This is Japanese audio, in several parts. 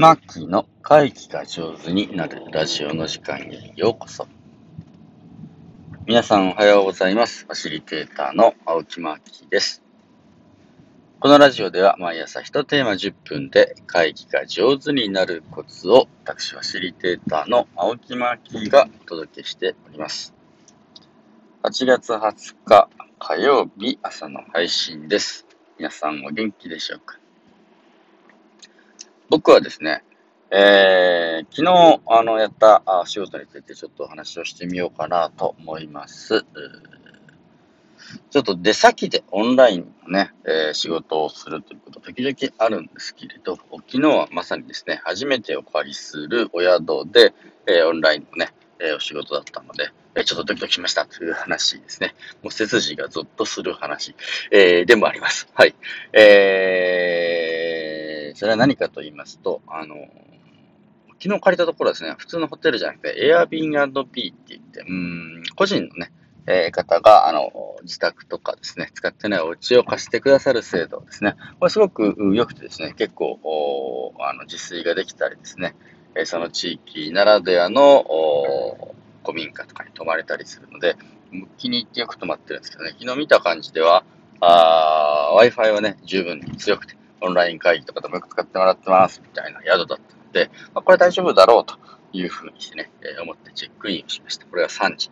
マッキーの会議が上手になるラジオの時間へようこそ。皆さんおはようございます。ファシリテーターの青木マッキーです。このラジオでは毎朝1テーマ10分で会議が上手になるコツを私ファシリテーターの青木マーキーがお届けしております。8月20日火曜日朝の配信です。皆さんお元気でしょうか？僕はですね、えー、昨日、あの、やったあ仕事についてちょっとお話をしてみようかなと思います。ちょっと出先でオンラインのね、えー、仕事をするということ、時々あるんですけれど、昨日はまさにですね、初めてお借りするお宿で、えー、オンラインのね、えー、お仕事だったので、えちょっとドキドキしましたという話ですね。もう背筋がゾッとする話、えでもあります。はい。えー、それは何かと言いますと、あの昨日借りたところですね、普通のホテルじゃなくて、Airbnb って言って、うん、個人のね、えー、方が、あの、自宅とかですね、使ってないお家を貸してくださる制度ですね。これすごく良くてですね、結構、あの、自炊ができたりですね、えー、その地域ならではの、古民家とかに泊まれたりするので、気に入ってよく泊まってるんですけどね、昨日見た感じでは、Wi-Fi はね、十分に強くて、オンライン会議とかでもよく使ってもらってます、みたいな宿だったので、まあ、これ大丈夫だろうというふうにしてね、えー、思ってチェックインをしました。これは3時。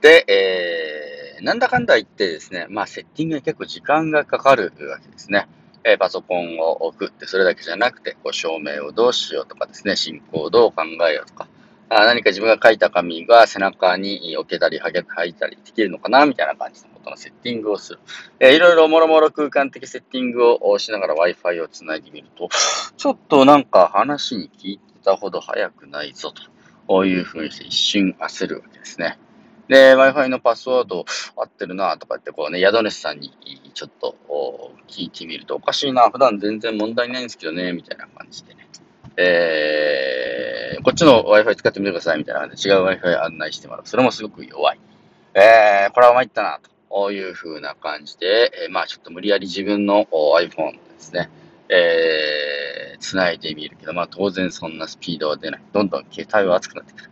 で、えー、なんだかんだ言ってですね、まあセッティングに結構時間がかかるわけですね。えー、パソコンを置くってそれだけじゃなくて、こう照明をどうしようとかですね、進行をどう考えようとか、あ何か自分が書いた紙が背中に置けたり、はげ吐いたりできるのかなみたいな感じのことのセッティングをする。えー、いろいろもろもろ空間的セッティングをしながら Wi-Fi をつないでみると、ちょっとなんか話に聞いてたほど早くないぞと、こういうふうにして一瞬焦るわけですね。で、Wi-Fi のパスワード合ってるなとかってこうね、宿主さんにちょっと聞いてみると、おかしいな、普段全然問題ないんですけどね、みたいな感じでね。えー、こっちの Wi-Fi 使ってみてください、みたいな感じで違う Wi-Fi 案内してもらう。それもすごく弱い。えー、これは参ったな、とこういう風な感じで、え、まあちょっと無理やり自分の iPhone ですね、えー、繋いでみるけど、まあ当然そんなスピードは出ない。どんどん携帯は熱くなってくる。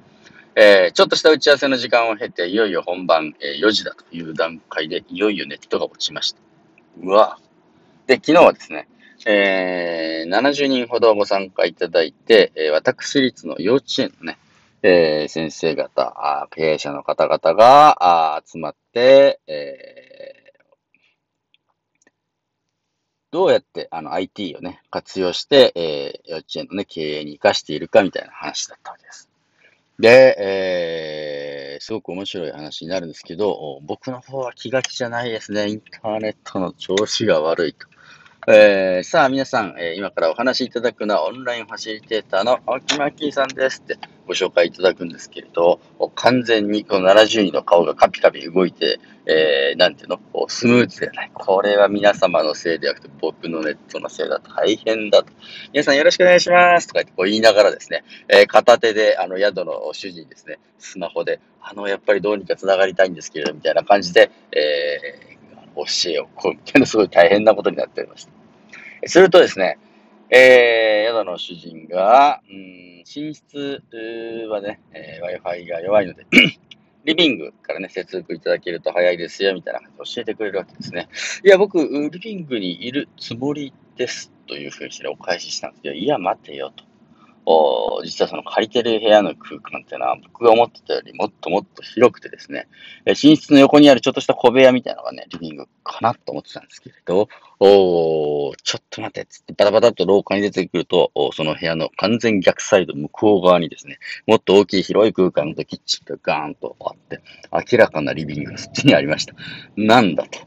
えー、ちょっとした打ち合わせの時間を経て、いよいよ本番、えー、4時だという段階で、いよいよネットが落ちました。うわで、昨日はですね、えー、70人ほどご参加いただいて、え、私立の幼稚園のね、えー、先生方、経営者の方々が集まって、えー、どうやってあの IT をね、活用して、えー、幼稚園のね、経営に活かしているかみたいな話だったわけです。で、えー、すごく面白い話になるんですけど、僕の方は気が気じゃないですね。インターネットの調子が悪いと。えー、さあ皆さん、えー、今からお話しいただくのはオンラインファシリテーターの青木真紀さんですってご紹介いただくんですけれど、完全にこの70人の顔がカピカピ動いて、えー、なんていうの？こうスムーズではない。これは皆様のせいではなくて僕のネットのせいだと大変だと。皆さんよろしくお願いしますとか言ってこう言いながらですね、えー、片手であの宿の主人ですね、スマホで、あの、やっぱりどうにか繋がりたいんですけれど、みたいな感じで、えー教えをこうみたいなすごい大変なことになっておりました。するとですね、えー、宿の主人が、うん、寝室はね、えー、Wi-Fi が弱いので リビングからね、接続いただけると早いですよ、みたいな感じで教えてくれるわけですね。いや、僕、リビングにいるつもりです、というふうにして、お返ししたんですけど、いや、待てよ、と。実はその借りてる部屋の空間っていうのは僕が思ってたよりもっともっと広くてですね、寝室の横にあるちょっとした小部屋みたいなのがね、リビングかなと思ってたんですけれど、おちょっと待てっつってバタバタと廊下に出てくると、その部屋の完全逆サイド向こう側にですね、もっと大きい広い空間とキッチンがガーンとあって、明らかなリビングがそっちにありました。なんだと。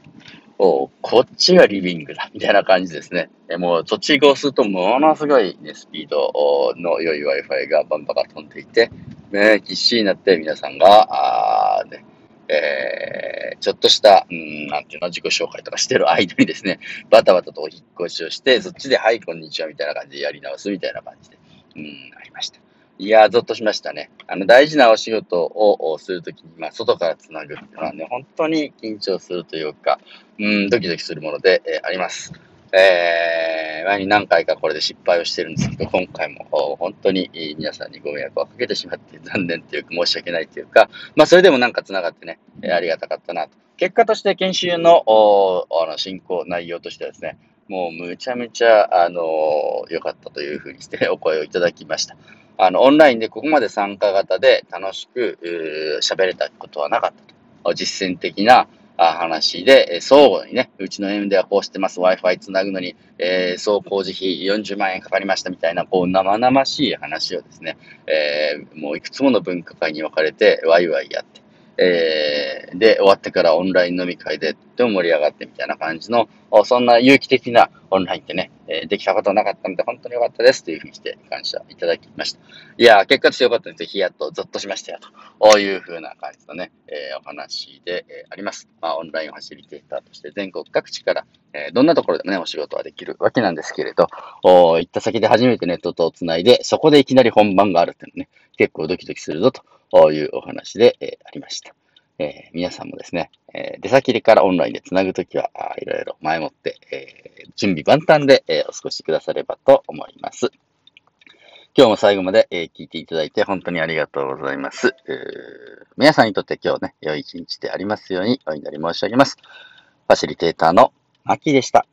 おこっちがリビングだ、みたいな感じですね。えもう、そっち移行すると、ものすごい、ね、スピードの良い Wi-Fi がバンバカ飛んでいて、ね、必死になって皆さんが、あね、えー、ちょっとした、うん、なんていうの、自己紹介とかしてる間にですね、バタバタとお引っ越しをして、そっちで、はい、こんにちは、みたいな感じでやり直すみたいな感じで、うん、ありました。いやー、ゾッとしましたね。あの、大事なお仕事をするときに、まあ、外からつなぐっていうのはね、本当に緊張するというか、うん、ドキドキするもので、えー、あります。えー、前に何回かこれで失敗をしてるんですけど、今回も本当に皆さんにご迷惑をかけてしまって残念というか申し訳ないというか、まあそれでもなんか繋がってね、ありがたかったなと。結果として研修のあの進行内容としてはですね、もうむちゃむちゃ、あの良かったというふうにして お声をいただきました。あの、オンラインでここまで参加型で楽しく喋れたことはなかったと。実践的な話で、相互にね、うちの M ではこうしてます、Wi-Fi つなぐのに、えー、総工事費40万円かかりましたみたいな、こう、生々しい話をですね、えー、もういくつもの分科会に分かれて、ワイワイやって、えー、で、終わってからオンライン飲み会でとっても盛り上がってみたいな感じの、そんな有機的なオンラインってね、え、できたことなかったので本当に良かったですというふうにして感謝いただきました。いやー、結果として良かったので、ぜひやっとゾッとしましたよというふうな感じのね、えー、お話で、えあります。まあ、オンラインファシリテーターとして全国各地から、えどんなところでもね、お仕事はできるわけなんですけれど、お行った先で初めてネットと繋いで、そこでいきなり本番があるっていうのね、結構ドキドキするぞというお話で、えありました。えー、皆さんもですね、えー、出先でからオンラインでつなぐときは、いろいろ前もって、えー、準備万端で、えお過ごしくださればと思います。今日も最後まで、え聞いていただいて本当にありがとうございます。皆さんにとって今日ね、良い一日でありますようにお祈り申し上げます。ファシリテーターの秋でした。